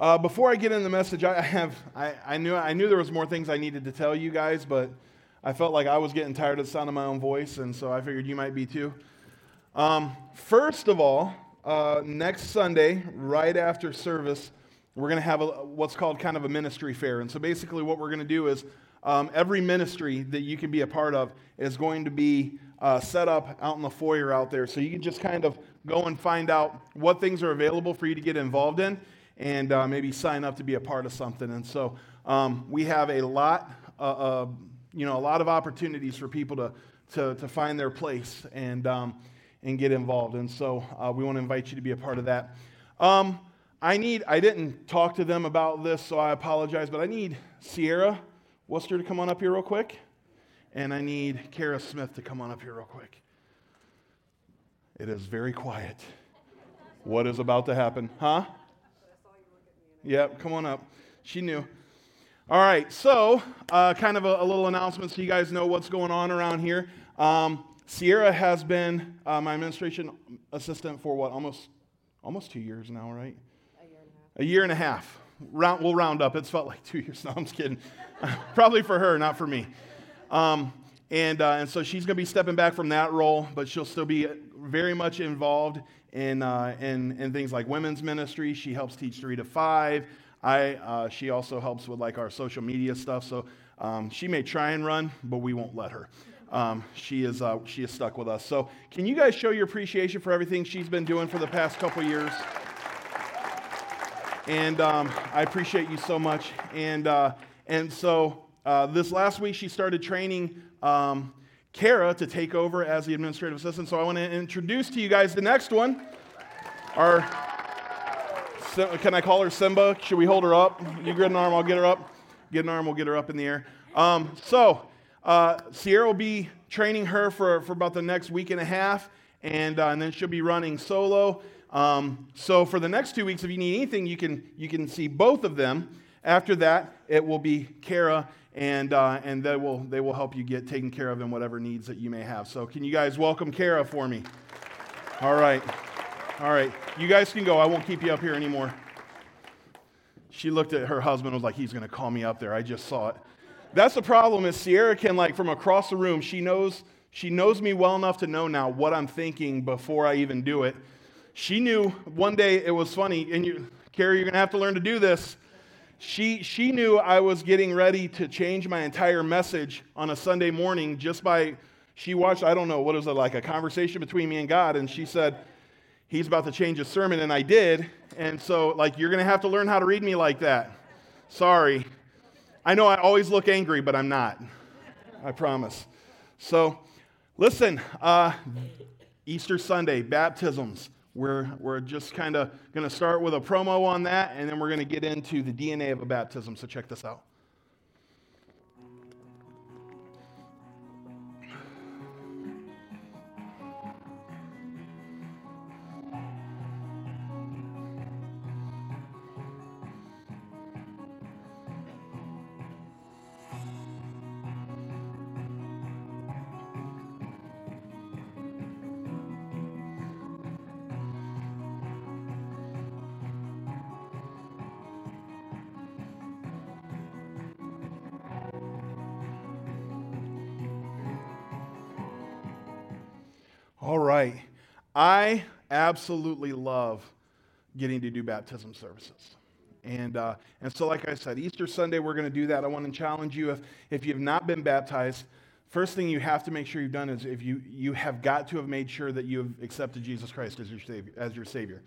Uh, before I get into the message, I have I, I knew I knew there was more things I needed to tell you guys, but I felt like I was getting tired of the sound of my own voice, and so I figured you might be too. Um, first of all, uh, next Sunday, right after service, we're going to have a, what's called kind of a ministry fair, and so basically what we're going to do is um, every ministry that you can be a part of is going to be uh, set up out in the foyer out there, so you can just kind of go and find out what things are available for you to get involved in and uh, maybe sign up to be a part of something. And so um, we have a lot, uh, uh, you know, a lot of opportunities for people to, to, to find their place and, um, and get involved. And so uh, we want to invite you to be a part of that. Um, I need, I didn't talk to them about this, so I apologize, but I need Sierra Worcester to come on up here real quick. And I need Kara Smith to come on up here real quick. It is very quiet. What is about to happen? Huh? Yep, come on up. She knew. All right, so uh, kind of a, a, little announcement so you guys know what's going on around here. Um, Sierra has been uh, my administration assistant for what, almost, almost two years now, right? A year and a half. A year and a half. Round, we'll round up. It's felt like two years. No, I'm just kidding. Probably for her, not for me. Um, and, uh, and so she's going to be stepping back from that role, but she'll still be very much involved in, uh, in, in things like women's ministry. She helps teach three to five. I, uh, she also helps with like our social media stuff. So um, she may try and run, but we won't let her. Um, she, is, uh, she is stuck with us. So can you guys show your appreciation for everything she's been doing for the past couple years? And um, I appreciate you so much. And, uh, and so uh, this last week, she started training um, Kara to take over as the administrative assistant. So I want to introduce to you guys the next one. Our, can I call her Simba? Should we hold her up? You get an arm, I'll get her up. Get an arm, we'll get her up in the air. Um, so uh, Sierra will be training her for, for about the next week and a half, and, uh, and then she'll be running solo. Um, so for the next two weeks, if you need anything, you can, you can see both of them. After that, it will be Kara and, uh, and they, will, they will help you get taken care of in whatever needs that you may have. So, can you guys welcome Kara for me? All right. All right. You guys can go. I won't keep you up here anymore. She looked at her husband and was like, he's going to call me up there. I just saw it. That's the problem is Sierra can, like, from across the room, she knows, she knows me well enough to know now what I'm thinking before I even do it. She knew one day it was funny, and you, Kara, you're going to have to learn to do this she, she knew I was getting ready to change my entire message on a Sunday morning just by, she watched, I don't know, what was it, like a conversation between me and God, and she said, He's about to change his sermon, and I did. And so, like, you're going to have to learn how to read me like that. Sorry. I know I always look angry, but I'm not. I promise. So, listen, uh, Easter Sunday, baptisms. We're, we're just kind of going to start with a promo on that, and then we're going to get into the DNA of a baptism. So check this out. Absolutely love getting to do baptism services. And, uh, and so, like I said, Easter Sunday, we're going to do that. I want to challenge you if, if you've not been baptized, first thing you have to make sure you've done is if you, you have got to have made sure that you have accepted Jesus Christ as your, savior, as your Savior.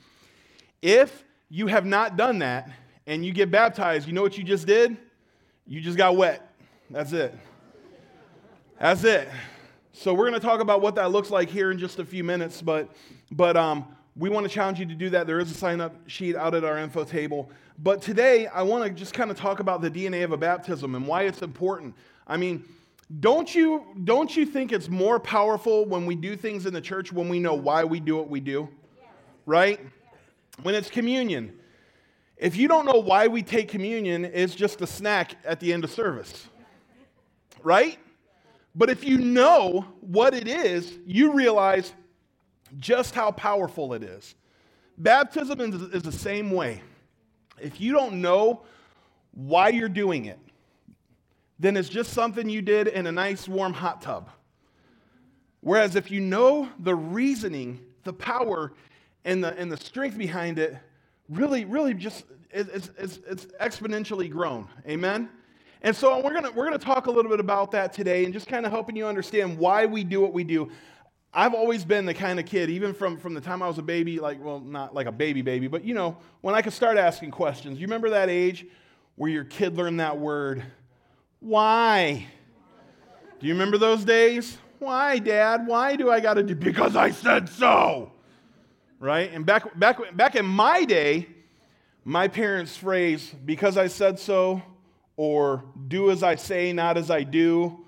If you have not done that and you get baptized, you know what you just did? You just got wet. That's it. That's it. So we're going to talk about what that looks like here in just a few minutes, but, but um, we want to challenge you to do that. There is a sign up sheet out at our info table. But today, I want to just kind of talk about the DNA of a baptism and why it's important. I mean, don't you, don't you think it's more powerful when we do things in the church when we know why we do what we do? Right? When it's communion. If you don't know why we take communion, it's just a snack at the end of service. Right? But if you know what it is, you realize just how powerful it is. Baptism is, the same way. if you don't know why you're doing it, then it's just something you did in a nice warm hot tub. Whereas if you know the reasoning, the power, and the, and the strength behind it, really, really just it's, it's, it's exponentially grown. Amen? And so we're going to we're gonna talk a little bit about that today and just kind of helping you understand why we do what we do. I've always been the kind of kid, even from, from the time I was a baby, like, well, not like a baby baby, but you know, when I could start asking questions. You remember that age where your kid learned that word? Why? Do you remember those days? Why, Dad? Why do I got to do? Because I said so. Right? And back, back, back in my day, my parents' phrase, because I said so, or do as I say, not as I do,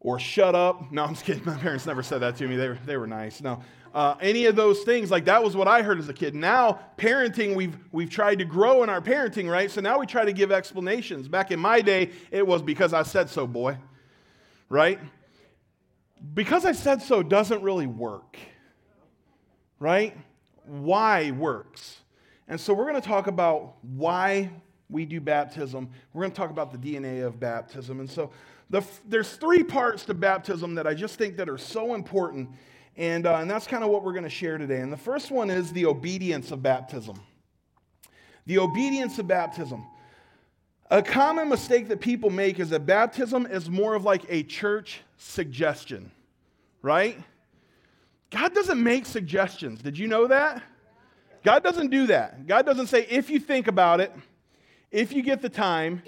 or shut up. No, I'm just kidding. My parents never said that to me. They were, they were nice. No. Uh, any of those things, like that was what I heard as a kid. Now, parenting, we've, we've tried to grow in our parenting, right? So now we try to give explanations. Back in my day, it was because I said so, boy, right? Because I said so doesn't really work, right? Why works. And so we're going to talk about why we do baptism. We're going to talk about the DNA of baptism. And so the, there's three parts to baptism that I just think that are so important, and, uh, and that's kind of what we're going to share today. And the first one is the obedience of baptism. The obedience of baptism. A common mistake that people make is that baptism is more of like a church suggestion, right? God doesn't make suggestions. Did you know that? God doesn't do that. God doesn't say, if you think about it, if you get the time,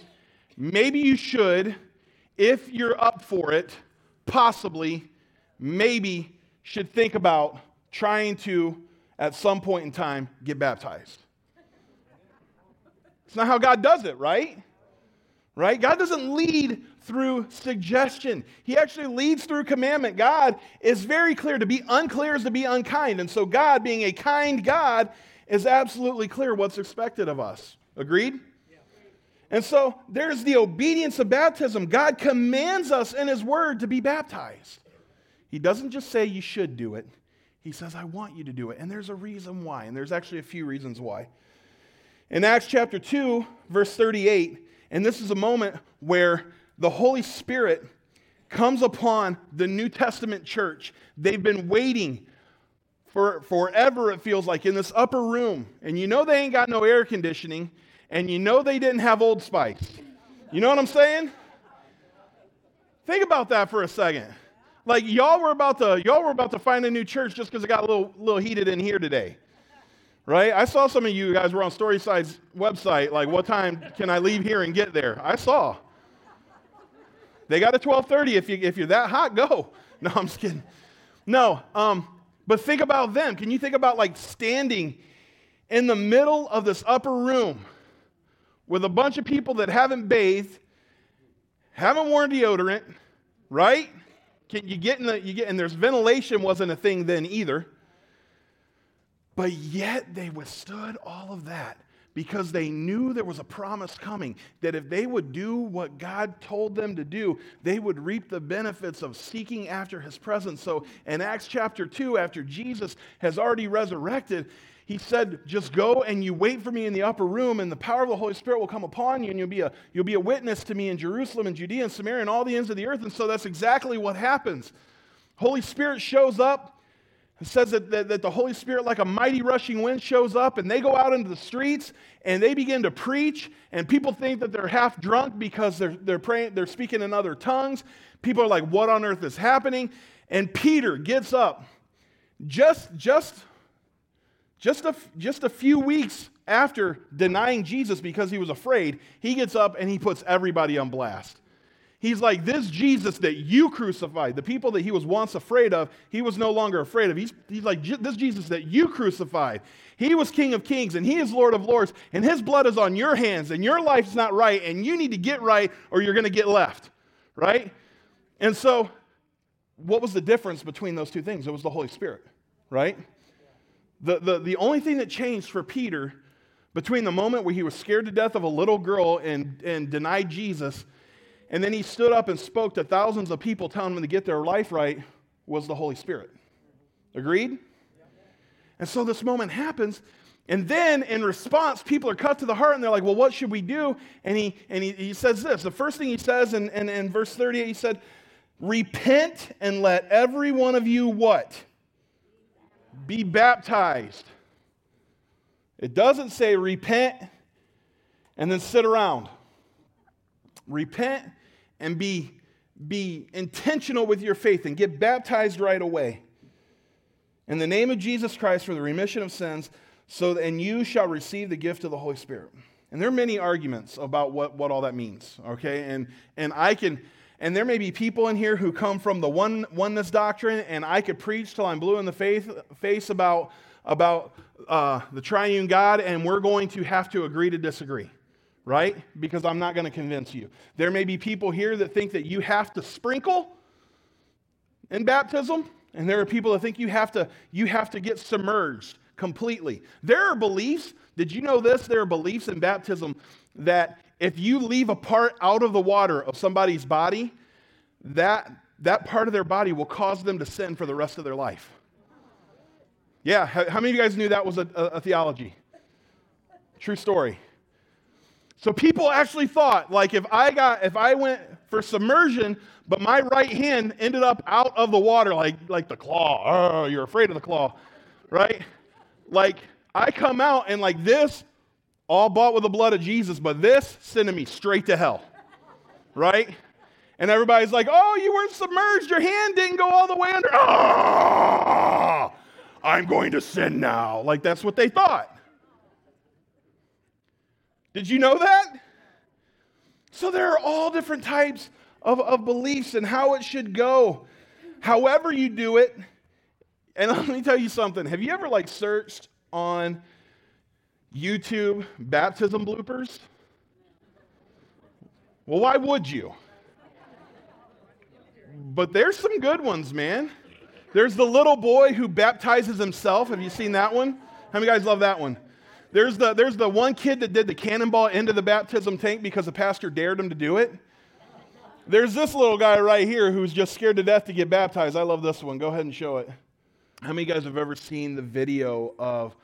maybe you should, if you're up for it, possibly, maybe should think about trying to, at some point in time, get baptized. It's not how God does it, right? Right? God doesn't lead through suggestion. He actually leads through commandment. God is very clear. To be unclear is to be unkind. And so, God, being a kind God, is absolutely clear what's expected of us. Agreed? And so there's the obedience of baptism. God commands us in His Word to be baptized. He doesn't just say you should do it, He says, I want you to do it. And there's a reason why. And there's actually a few reasons why. In Acts chapter 2, verse 38, and this is a moment where the Holy Spirit comes upon the New Testament church. They've been waiting for forever, it feels like, in this upper room. And you know they ain't got no air conditioning and you know they didn't have Old Spice. You know what I'm saying? Think about that for a second. Like y'all were about to y'all were about to find a new church just because it got a little little heated in here today. Right? I saw some of you guys were on Storyside's website, like what time can I leave here and get there? I saw. They got a 1230. If you if you're that hot, go. No, I'm just kidding. No, um, but think about them. Can you think about like standing in the middle of this upper room? With a bunch of people that haven't bathed, haven't worn deodorant, right? Can You get in the, you get, and there's ventilation wasn't a thing then either. But yet they withstood all of that because they knew there was a promise coming that if they would do what God told them to do, they would reap the benefits of seeking after his presence. So in Acts chapter 2, after Jesus has already resurrected, he said, just go and you wait for me in the upper room, and the power of the Holy Spirit will come upon you, and you'll be a, you'll be a witness to me in Jerusalem and Judea and Samaria and all the ends of the earth. And so that's exactly what happens. Holy Spirit shows up. It says that, that, that the Holy Spirit, like a mighty rushing wind, shows up, and they go out into the streets and they begin to preach. And people think that they're half drunk because they're, they're praying, they're speaking in other tongues. People are like, what on earth is happening? And Peter gets up just, just just a, just a few weeks after denying Jesus because he was afraid, he gets up and he puts everybody on blast. He's like, This Jesus that you crucified, the people that he was once afraid of, he was no longer afraid of. He's, he's like, This Jesus that you crucified, he was King of Kings and he is Lord of Lords, and his blood is on your hands, and your life's not right, and you need to get right or you're going to get left, right? And so, what was the difference between those two things? It was the Holy Spirit, right? The, the, the only thing that changed for Peter between the moment where he was scared to death of a little girl and, and denied Jesus, and then he stood up and spoke to thousands of people telling them to get their life right, was the Holy Spirit. Agreed? And so this moment happens, And then in response, people are cut to the heart and they're like, well, what should we do? And he, and he, he says this. The first thing he says in, in, in verse 38, he said, Repent and let every one of you what? Be baptized. It doesn't say repent and then sit around. Repent and be, be intentional with your faith and get baptized right away. In the name of Jesus Christ for the remission of sins so, and you shall receive the gift of the Holy Spirit. And there are many arguments about what, what all that means, okay? And, and I can, and there may be people in here who come from the one, oneness doctrine, and I could preach till I'm blue in the face, face about, about uh, the triune God, and we're going to have to agree to disagree, right? Because I'm not going to convince you. There may be people here that think that you have to sprinkle in baptism, and there are people that think you have to, you have to get submerged completely. There are beliefs, did you know this? There are beliefs in baptism that if you leave a part out of the water of somebody's body, that, that part of their body will cause them to sin for the rest of their life. Yeah, how many of you guys knew that was a, a, a theology? True story. So people actually thought, like, if I got, if I went for submersion, but my right hand ended up out of the water, like, like the claw. Oh, you're afraid of the claw, right? like I come out and like this, all bought with the blood of Jesus, but this sending me straight to hell. Right? And everybody's like, oh, you weren't submerged. Your hand didn't go all the way under. Oh, I'm going to sin now. Like that's what they thought. Did you know that? So there are all different types of, of beliefs and how it should go. However, you do it, and let me tell you something. Have you ever like searched on YouTube baptism bloopers? Well, why would you? But there's some good ones, man. There's the little boy who baptizes himself. Have you seen that one? How many guys love that one? There's the, there's the one kid that did the cannonball into the baptism tank because the pastor dared him to do it. There's this little guy right here who's just scared to death to get baptized. I love this one. Go ahead and show it. How many guys have ever seen the video of,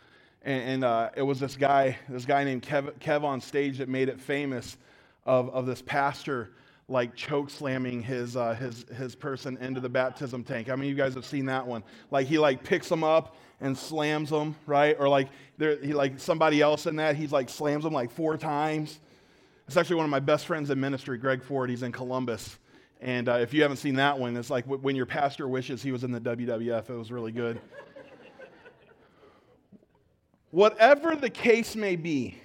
and, and uh, it was this guy, this guy named Kev, Kev on stage that made it famous of, of this pastor like choke slamming his, uh, his, his person into the baptism tank. Many of you guys have seen that one? Like he like picks them up and slams them, right? Or like there, he like somebody else in that, he's like slams them like four times. It's actually one of my best friends in ministry, Greg Ford. He's in Columbus. And uh, if you haven't seen that one, it's like when your pastor wishes he was in the WWF. It was really good. Whatever the case may be,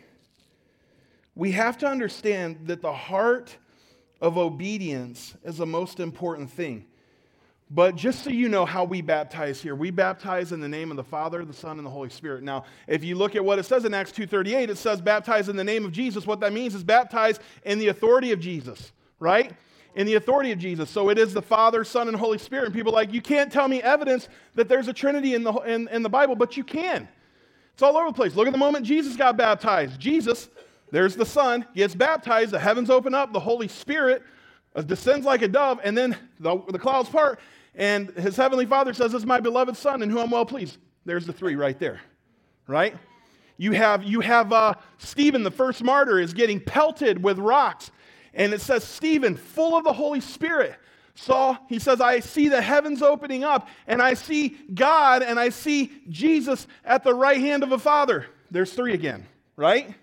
we have to understand that the heart of obedience is the most important thing. But just so you know how we baptize here, we baptize in the name of the Father, the Son, and the Holy Spirit. Now, if you look at what it says in Acts 2:38, it says baptize in the name of Jesus. What that means is baptize in the authority of Jesus, right? in the authority of Jesus. So it is the Father, Son, and Holy Spirit. And people like, you can't tell me evidence that there's a Trinity in the, in, in the Bible, but you can. It's all over the place. Look at the moment Jesus got baptized. Jesus, there's the Son, gets baptized, the heavens open up, the Holy Spirit uh, descends like a dove, and then the, the clouds part, and his heavenly Father says, This is my beloved Son, in whom I'm well pleased. There's the three right there, right? You have, you have uh, Stephen, the first martyr, is getting pelted with rocks and it says, Stephen, full of the Holy Spirit, saw, he says, I see the heavens opening up, and I see God, and I see Jesus at the right hand of the Father. There's three again, right?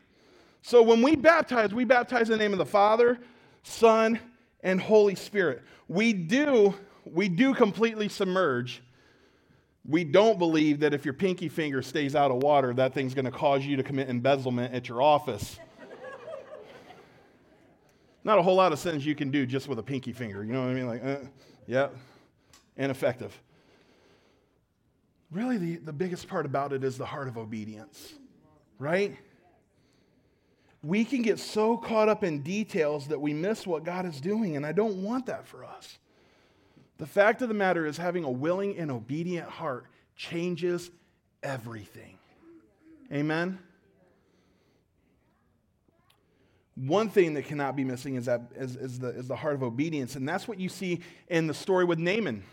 So when we baptize, we baptize in the name of the Father, Son, and Holy Spirit. We do, we do completely submerge. We don't believe that if your pinky finger stays out of water, that thing's going to cause you to commit embezzlement at your office not a whole lot of sins you can do just with a pinky finger. You know what I mean? Like, uh, yeah, ineffective. Really, the, the biggest part about it is the heart of obedience, right? We can get so caught up in details that we miss what God is doing, and I don't want that for us. The fact of the matter is, having a willing and obedient heart changes everything. Amen? One thing that cannot be missing is, that, is, is, the, is the heart of obedience. And that's what you see in the story with Naaman.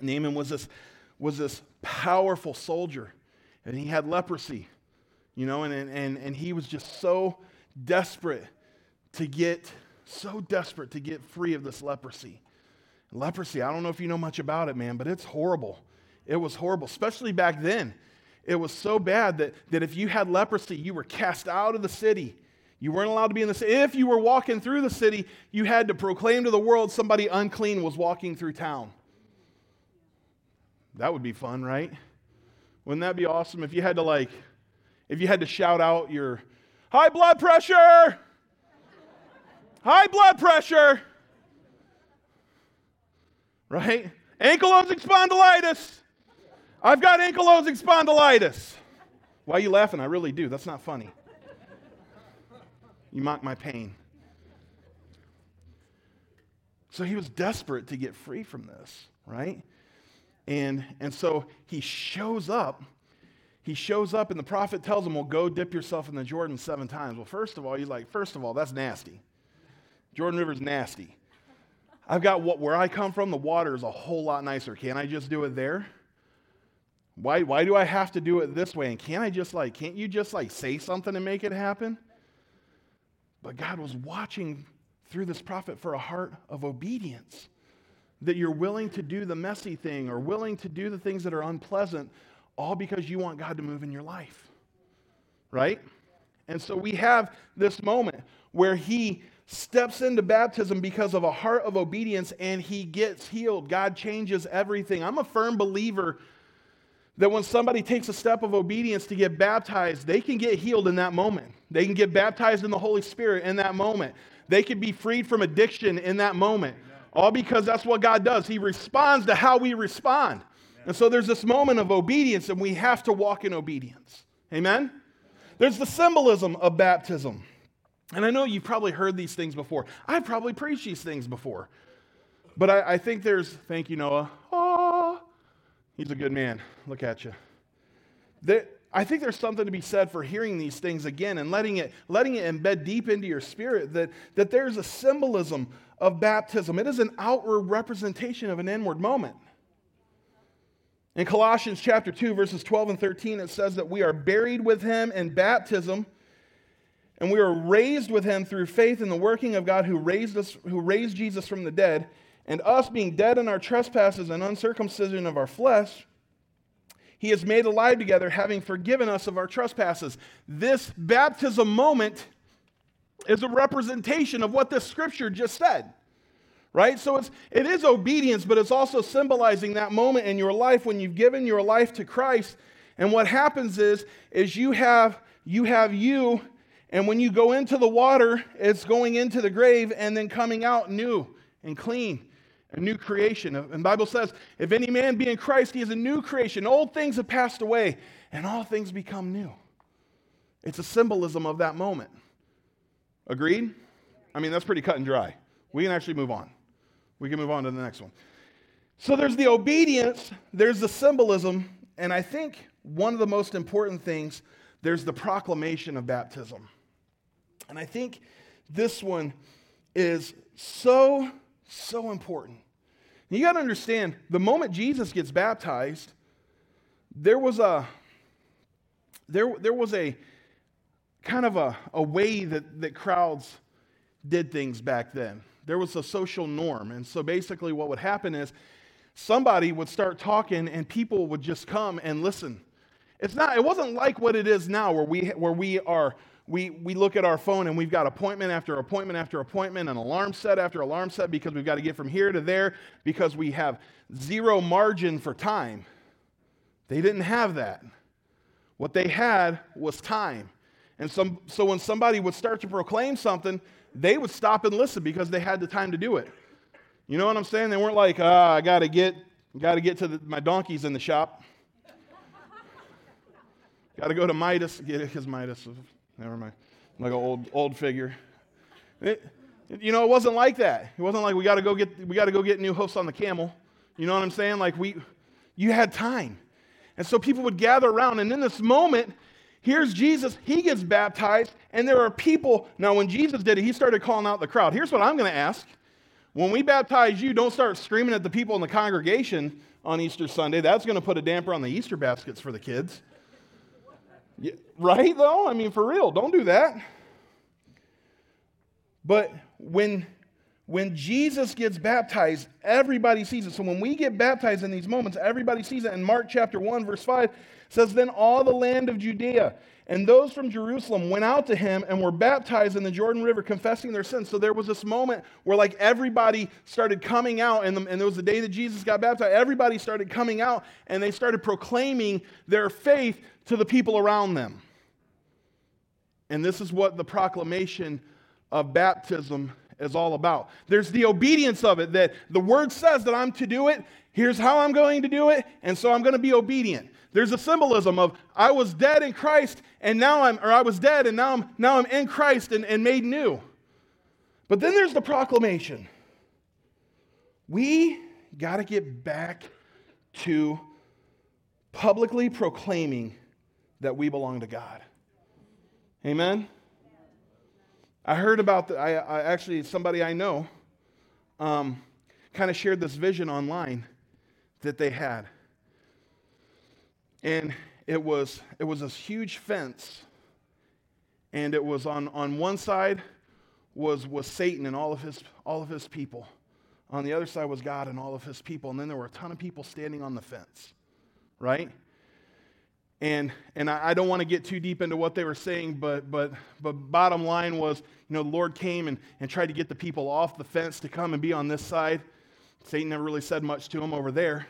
Naaman was this, was this powerful soldier, and he had leprosy. you know, and, and, and he was just so desperate to get, so desperate to get free of this leprosy. Leprosy, I don't know if you know much about it, man, but it's horrible. It was horrible, especially back then. It was so bad that, that if you had leprosy, you were cast out of the city. You weren't allowed to be in the city. If you were walking through the city, you had to proclaim to the world somebody unclean was walking through town. That would be fun, right? Wouldn't that be awesome if you had to like if you had to shout out your high blood pressure? High blood pressure. Right? Ankylosing spondylitis. I've got ankylosing spondylitis. Why are you laughing? I really do. That's not funny. You mock my pain. So he was desperate to get free from this, right? And, and so he shows up. He shows up, and the prophet tells him, Well, go dip yourself in the Jordan seven times. Well, first of all, he's like, First of all, that's nasty. Jordan River's nasty. I've got what, where I come from, the water is a whole lot nicer. Can't I just do it there? Why, why do I have to do it this way? And can't I just like, can't you just like say something and make it happen? But God was watching through this prophet for a heart of obedience. That you're willing to do the messy thing or willing to do the things that are unpleasant, all because you want God to move in your life. Right? And so we have this moment where he steps into baptism because of a heart of obedience and he gets healed. God changes everything. I'm a firm believer that when somebody takes a step of obedience to get baptized, they can get healed in that moment. They can get baptized in the Holy Spirit in that moment. They can be freed from addiction in that moment. All because that's what God does. He responds to how we respond. And so there's this moment of obedience, and we have to walk in obedience. Amen? There's the symbolism of baptism. And I know you've probably heard these things before. I've probably preached these things before. But I, I think there's, thank you, Noah. Oh, He's a good man. Look at you. That, I think there's something to be said for hearing these things again and letting it, letting it embed deep into your spirit that, that there's a symbolism of baptism. It is an outward representation of an inward moment. In Colossians chapter 2, verses 12 and 13, it says that we are buried with him in baptism, and we are raised with him through faith in the working of God who raised us, who raised Jesus from the dead and us being dead in our trespasses and uncircumcision of our flesh, he has made alive together, having forgiven us of our trespasses. This baptism moment is a representation of what this scripture just said. Right? So it's it is obedience, but it's also symbolizing that moment in your life when you've given your life to Christ. And what happens is, is you have you have you, and when you go into the water, it's going into the grave and then coming out new and clean a new creation. And Bible says, if any man be in Christ, he is a new creation. Old things have passed away, and all things become new. It's a symbolism of that moment. Agreed? I mean, that's pretty cut and dry. We can actually move on. We can move on to the next one. So there's the obedience, there's the symbolism, and I think one of the most important things, there's the proclamation of baptism. And I think this one is so so important. You got to understand the moment Jesus gets baptized, there was a there, there was a kind of a, a way that, that crowds did things back then. There was a social norm. And so basically, what would happen is somebody would start talking and people would just come and listen. It's not, it wasn't like what it is now where we, where we are we, we look at our phone and we've got appointment after appointment after appointment, an alarm set after alarm set because we've got to get from here to there because we have zero margin for time. They didn't have that. What they had was time. And some, so when somebody would start to proclaim something, they would stop and listen because they had the time to do it. You know what I'm saying? They weren't like, ah, I got to get, got to get to the, my donkeys in the shop. got to go to Midas, get his Midas. Never mind. Like an old old figure. It, you know, it wasn't like that. It wasn't like we got to go get we got to go get new hoofs on the camel. You know what I'm saying? Like we, you had time, and so people would gather around. And in this moment, here's Jesus. He gets baptized, and there are people. Now, when Jesus did it, he started calling out the crowd. Here's what I'm going to ask: When we baptize you, don't start screaming at the people in the congregation on Easter Sunday. That's going to put a damper on the Easter baskets for the kids. Right, though? I mean, for real, don't do that. But when, when Jesus gets baptized, everybody sees it. So when we get baptized in these moments, everybody sees it. In Mark chapter 1, verse 5 says, Then all the land of Judea and those from Jerusalem went out to him and were baptized in the Jordan River, confessing their sins. So there was this moment where, like, everybody started coming out, and, the, and there was the day that Jesus got baptized. Everybody started coming out, and they started proclaiming their faith to the people around them. And this is what the proclamation of baptism is all about. There's the obedience of it that the word says that I'm to do it. Here's how I'm going to do it, and so I'm going to be obedient. There's a symbolism of I was dead in Christ and now I'm, or I was dead and now I'm, now I'm in Christ and, and made new. But then there's the proclamation. We got to get back to publicly proclaiming that we belong to God. Amen? I heard about, the, I, I actually, somebody I know um, kind of shared this vision online that they had. And it was it was this huge fence and it was on on one side was was satan and all of his all of his people. On the other side was god and all of his people and then there were a ton of people standing on the fence right and and i, don't want to get too deep into what they were saying but but but bottom line was you know the lord came and, and tried to get the people off the fence to come and be on this side satan never really said much to them over there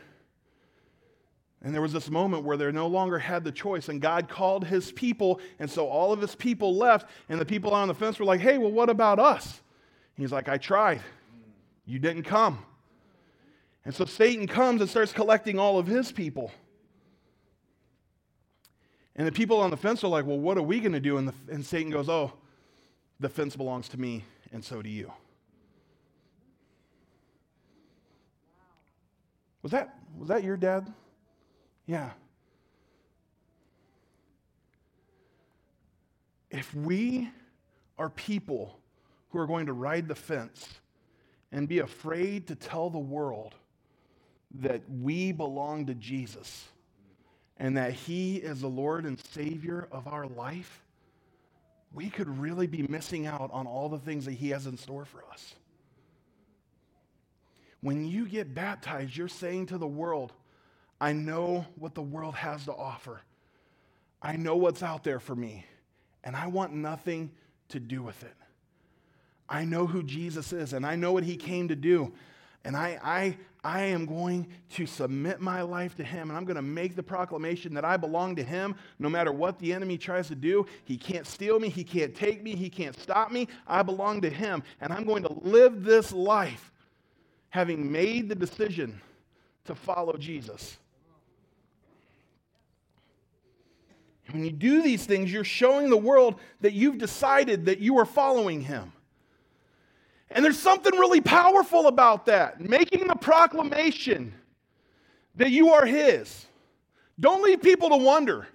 and there was this moment where they no longer had the choice, and God called his people, and so all of his people left, and the people on the fence were like, hey, well, what about us? he's like, I tried. You didn't come. And so Satan comes and starts collecting all of his people. And the people on the fence are like, well, what are we going to do? And, the, and Satan goes, oh, the fence belongs to me, and so do you. Was that, was that your dad? Yeah. If we are people who are going to ride the fence and be afraid to tell the world that we belong to Jesus and that He is the Lord and Savior of our life, we could really be missing out on all the things that He has in store for us. When you get baptized, you're saying to the world, I know what the world has to offer. I know what's out there for me, and I want nothing to do with it. I know who Jesus is, and I know what he came to do. And I, I, I am going to submit my life to him, and I'm going to make the proclamation that I belong to him no matter what the enemy tries to do. He can't steal me, he can't take me, he can't stop me. I belong to him, and I'm going to live this life having made the decision to follow Jesus. When you do these things, you're showing the world that you've decided that you are following him. And there's something really powerful about that, making the proclamation that you are his. Don't leave people to wonder.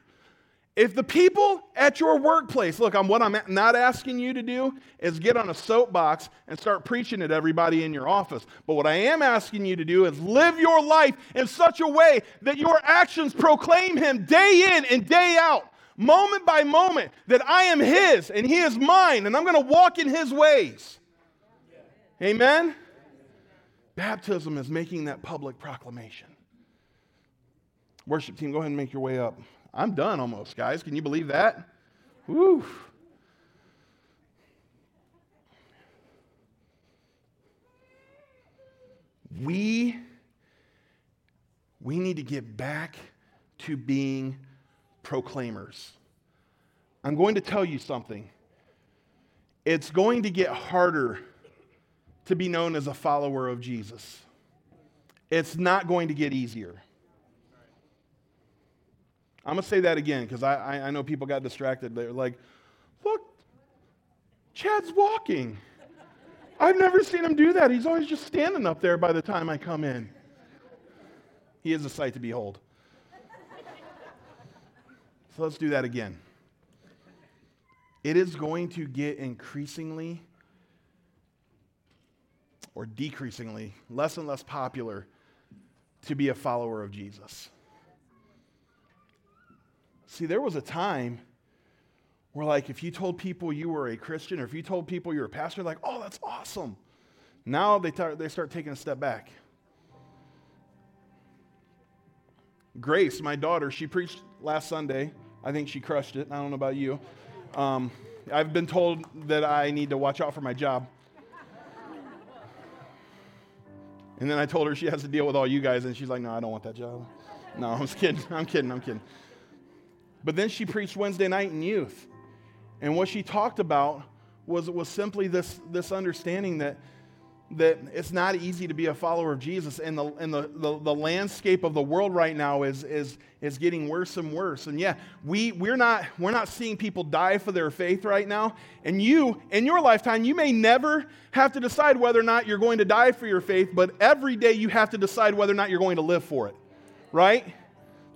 If the people at your workplace, look, I'm, what I'm not asking you to do is get on a soapbox and start preaching at everybody in your office. But what I am asking you to do is live your life in such a way that your actions proclaim Him day in and day out, moment by moment, that I am His and He is mine, and I'm going to walk in His ways. Amen? Baptism is making that public proclamation. Worship team, go ahead and make your way up. I'm done almost, guys. Can you believe that? Woo. We, we need to get back to being proclaimers. I'm going to tell you something. It's going to get harder to be known as a follower of Jesus. It's not going to get easier. I'm going to say that again because I, I, I, know people got distracted. They're like, look, Chad's walking. I've never seen him do that. He's always just standing up there by the time I come in. He is a sight to behold. So let's do that again. It is going to get increasingly or decreasingly less and less popular to be a follower of Jesus. See, there was a time where, like, if you told people you were a Christian or if you told people you're a pastor, like, oh, that's awesome. Now they, tar- they start taking a step back. Grace, my daughter, she preached last Sunday. I think she crushed it. I don't know about you. Um, I've been told that I need to watch out for my job. And then I told her she has to deal with all you guys, and she's like, no, I don't want that job. No, I'm just kidding. I'm kidding. I'm kidding. But then she preached Wednesday night in youth. And what she talked about was, was simply this, this understanding that that it's not easy to be a follower of Jesus, and the, and the, the, the, landscape of the world right now is, is, is getting worse and worse. And yeah, we, we're, not, we're not seeing people die for their faith right now. And you, in your lifetime, you may never have to decide whether or not you're going to die for your faith, but every day you have to decide whether or not you're going to live for it, right?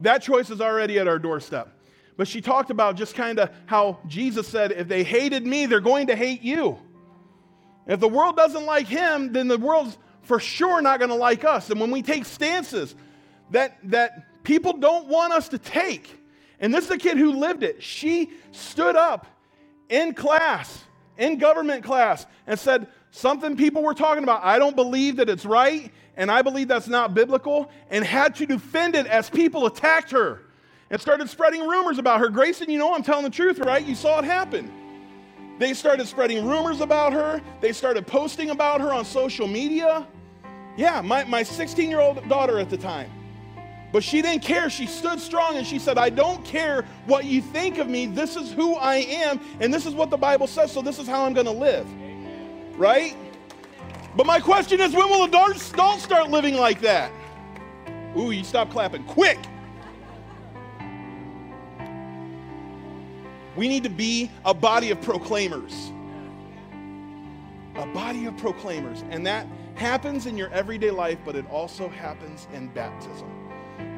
That choice is already at our doorstep. But she talked about just kind of how Jesus said, if they hated me, they're going to hate you. If the world doesn't like him, then the world's for sure not going to like us. And when we take stances that, that people don't want us to take, and this is a kid who lived it, she stood up in class, in government class, and said, Something people were talking about, I don't believe that it's right, and I believe that's not biblical, and had to defend it as people attacked her and started spreading rumors about her. Grayson, you know I'm telling the truth, right? You saw it happen. They started spreading rumors about her. They started posting about her on social media. Yeah, my, my 16 year old daughter at the time. But she didn't care. She stood strong and she said, I don't care what you think of me. This is who I am, and this is what the Bible says, so this is how I'm going to live. Right? But my question is, when will adults start living like that? Ooh, you stop clapping. Quick! We need to be a body of proclaimers. A body of proclaimers. And that happens in your everyday life, but it also happens in baptism.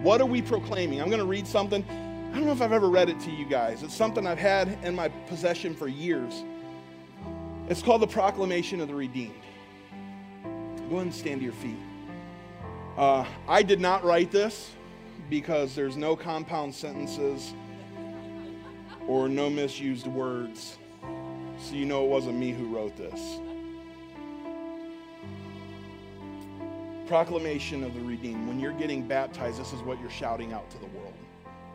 What are we proclaiming? I'm going to read something. I don't know if I've ever read it to you guys. It's something I've had in my possession for years. It's called the Proclamation of the Redeemed. Go ahead and stand to your feet. Uh, I did not write this because there's no compound sentences or no misused words. So you know it wasn't me who wrote this. Proclamation of the redeemed. When you're getting baptized, this is what you're shouting out to the world.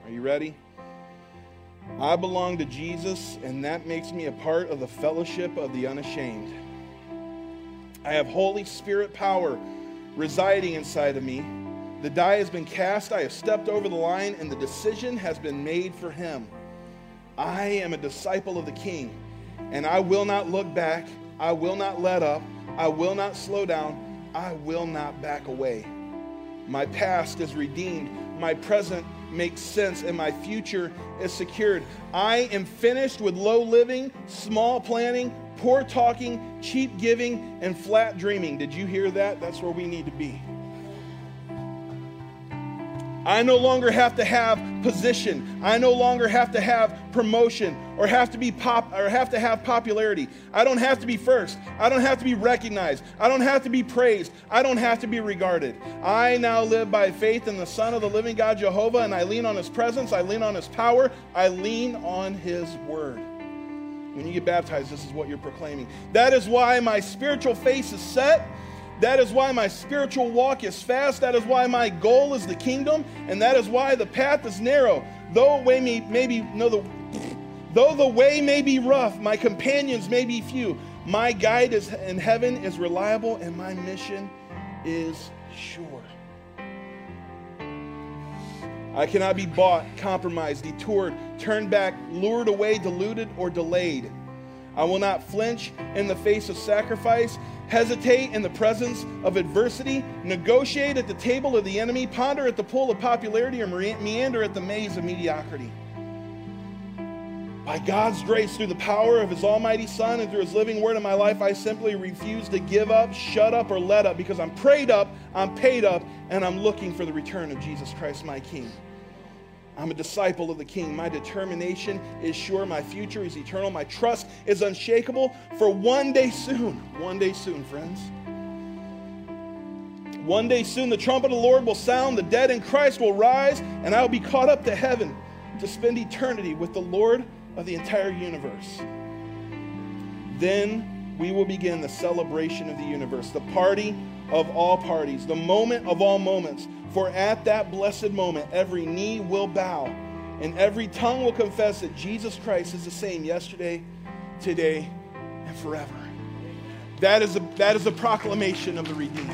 Are you ready? I belong to Jesus, and that makes me a part of the fellowship of the unashamed. I have Holy Spirit power residing inside of me. The die has been cast, I have stepped over the line, and the decision has been made for Him. I am a disciple of the King, and I will not look back. I will not let up. I will not slow down. I will not back away. My past is redeemed. My present makes sense, and my future is secured. I am finished with low living, small planning, poor talking, cheap giving, and flat dreaming. Did you hear that? That's where we need to be. I no longer have to have position. I no longer have to have promotion or have to be pop or have to have popularity. I don't have to be first. I don't have to be recognized. I don't have to be praised. I don't have to be regarded. I now live by faith in the Son of the living God Jehovah and I lean on his presence, I lean on his power, I lean on his word. When you get baptized, this is what you're proclaiming. That is why my spiritual face is set that is why my spiritual walk is fast. That is why my goal is the kingdom. And that is why the path is narrow. Though way may, maybe no the though the way may be rough, my companions may be few. My guide is in heaven is reliable, and my mission is sure. I cannot be bought, compromised, detoured, turned back, lured away, deluded, or delayed. I will not flinch in the face of sacrifice hesitate in the presence of adversity, negotiate at the table of the enemy, ponder at the pool of popularity, or meander at the maze of mediocrity. By God's grace, through the power of His Almighty Son and through His living word in my life, I simply refuse to give up, shut up, or let up because I'm prayed up, I'm paid up, and I'm looking for the return of Jesus Christ, my King. I'm a disciple of the King. My determination is sure. My future is eternal. My trust is unshakable for one day soon. One day soon, friends. One day soon, the trumpet of the Lord will sound, the dead in Christ will rise, and I will be caught up to heaven. to spend eternity with the Lord of the entire universe. Then we will begin the celebration of the universe, the party of all parties, the moment of all moments. For at that blessed moment, every knee will bow and every tongue will confess that Jesus Christ is the same yesterday, today, and forever. That is a, that is a proclamation of the redeemed.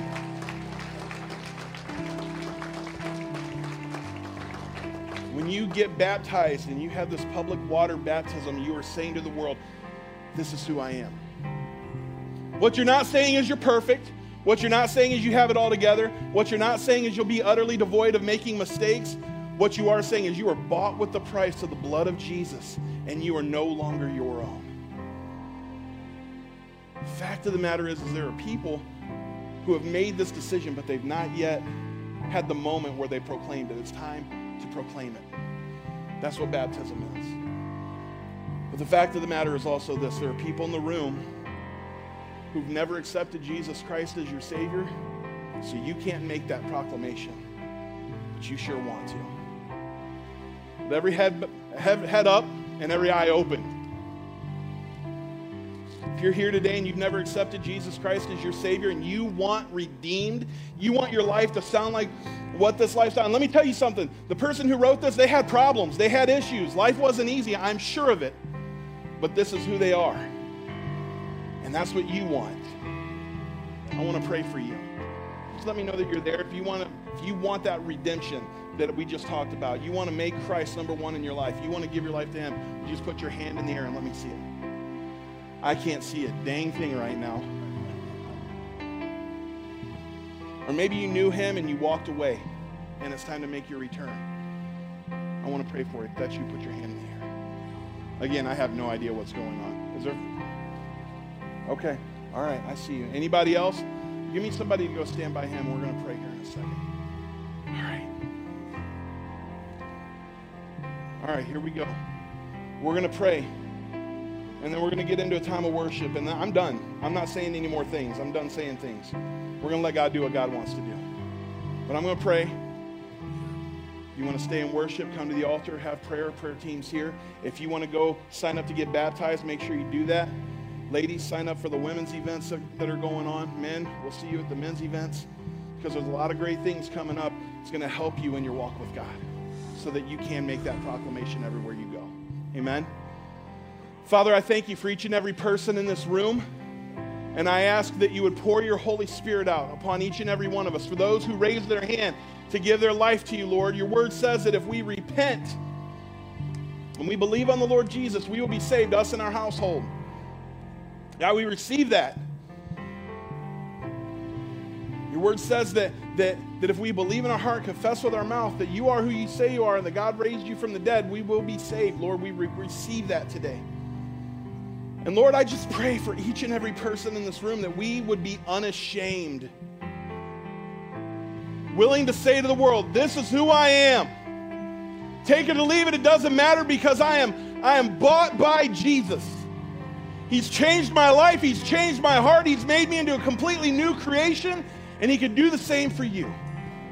When you get baptized and you have this public water baptism, you are saying to the world, This is who I am. What you're not saying is you're perfect. What you're not saying is you have it all together. What you're not saying is you'll be utterly devoid of making mistakes. What you are saying is you are bought with the price of the blood of Jesus and you are no longer your own. The fact of the matter is, is there are people who have made this decision, but they've not yet had the moment where they proclaimed it. It's time to proclaim it. That's what baptism is. But the fact of the matter is also this there are people in the room who've never accepted Jesus Christ as your Savior, so you can't make that proclamation, but you sure want to. With every head, head, head up and every eye open. If you're here today and you've never accepted Jesus Christ as your Savior and you want redeemed, you want your life to sound like what this lifestyle. And let me tell you something the person who wrote this, they had problems, they had issues. Life wasn't easy, I'm sure of it. But this is who they are. And that's what you want. I want to pray for you. Just let me know that you're there. If you want to, if you want that redemption that we just talked about, you want to make Christ number one in your life, you want to give your life to Him, just put your hand in the air and let me see it. I can't see a dang thing right now. Or maybe you knew Him and you walked away, and it's time to make your return. I want to pray for. If that's you, put your hand in the air. Again, I have no idea what's going on. Is there? Okay. All right. I see you. Anybody else? Give me somebody to go stand by him. We're going to pray here in a second. All right. All right. Here we go. We're going to pray. And then we're going to get into a time of worship. And I'm done. I'm not saying any more things. I'm done saying things. We're going to let God do what God wants to do. But I'm going to pray. You want to stay in worship, come to the altar, have prayer, prayer teams here. If you want to go sign up to get baptized, make sure you do that. Ladies, sign up for the women's events that are going on. Men, we'll see you at the men's events because there's a lot of great things coming up. It's going to help you in your walk with God so that you can make that proclamation everywhere you go. Amen. Father, I thank you for each and every person in this room. And I ask that you would pour your Holy Spirit out upon each and every one of us. For those who raise their hand to give their life to you, Lord, your word says that if we repent and we believe on the Lord Jesus, we will be saved, us and our household. Now we receive that. Your word says that, that, that if we believe in our heart, confess with our mouth that you are who you say you are, and that God raised you from the dead, we will be saved. Lord, we re- receive that today. And Lord, I just pray for each and every person in this room that we would be unashamed, willing to say to the world, This is who I am. Take it or leave it, it doesn't matter because I am, I am bought by Jesus. He's changed my life, He's changed my heart, He's made me into a completely new creation, and He can do the same for you.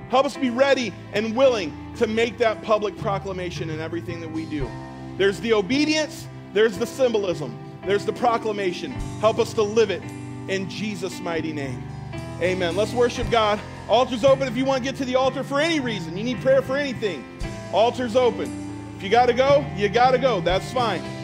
Help us be ready and willing to make that public proclamation in everything that we do. There's the obedience, there's the symbolism. There's the proclamation. Help us to live it in Jesus' mighty name. Amen. Let's worship God. Altar's open if you want to get to the altar for any reason. You need prayer for anything. Altar's open. If you got to go, you got to go. That's fine.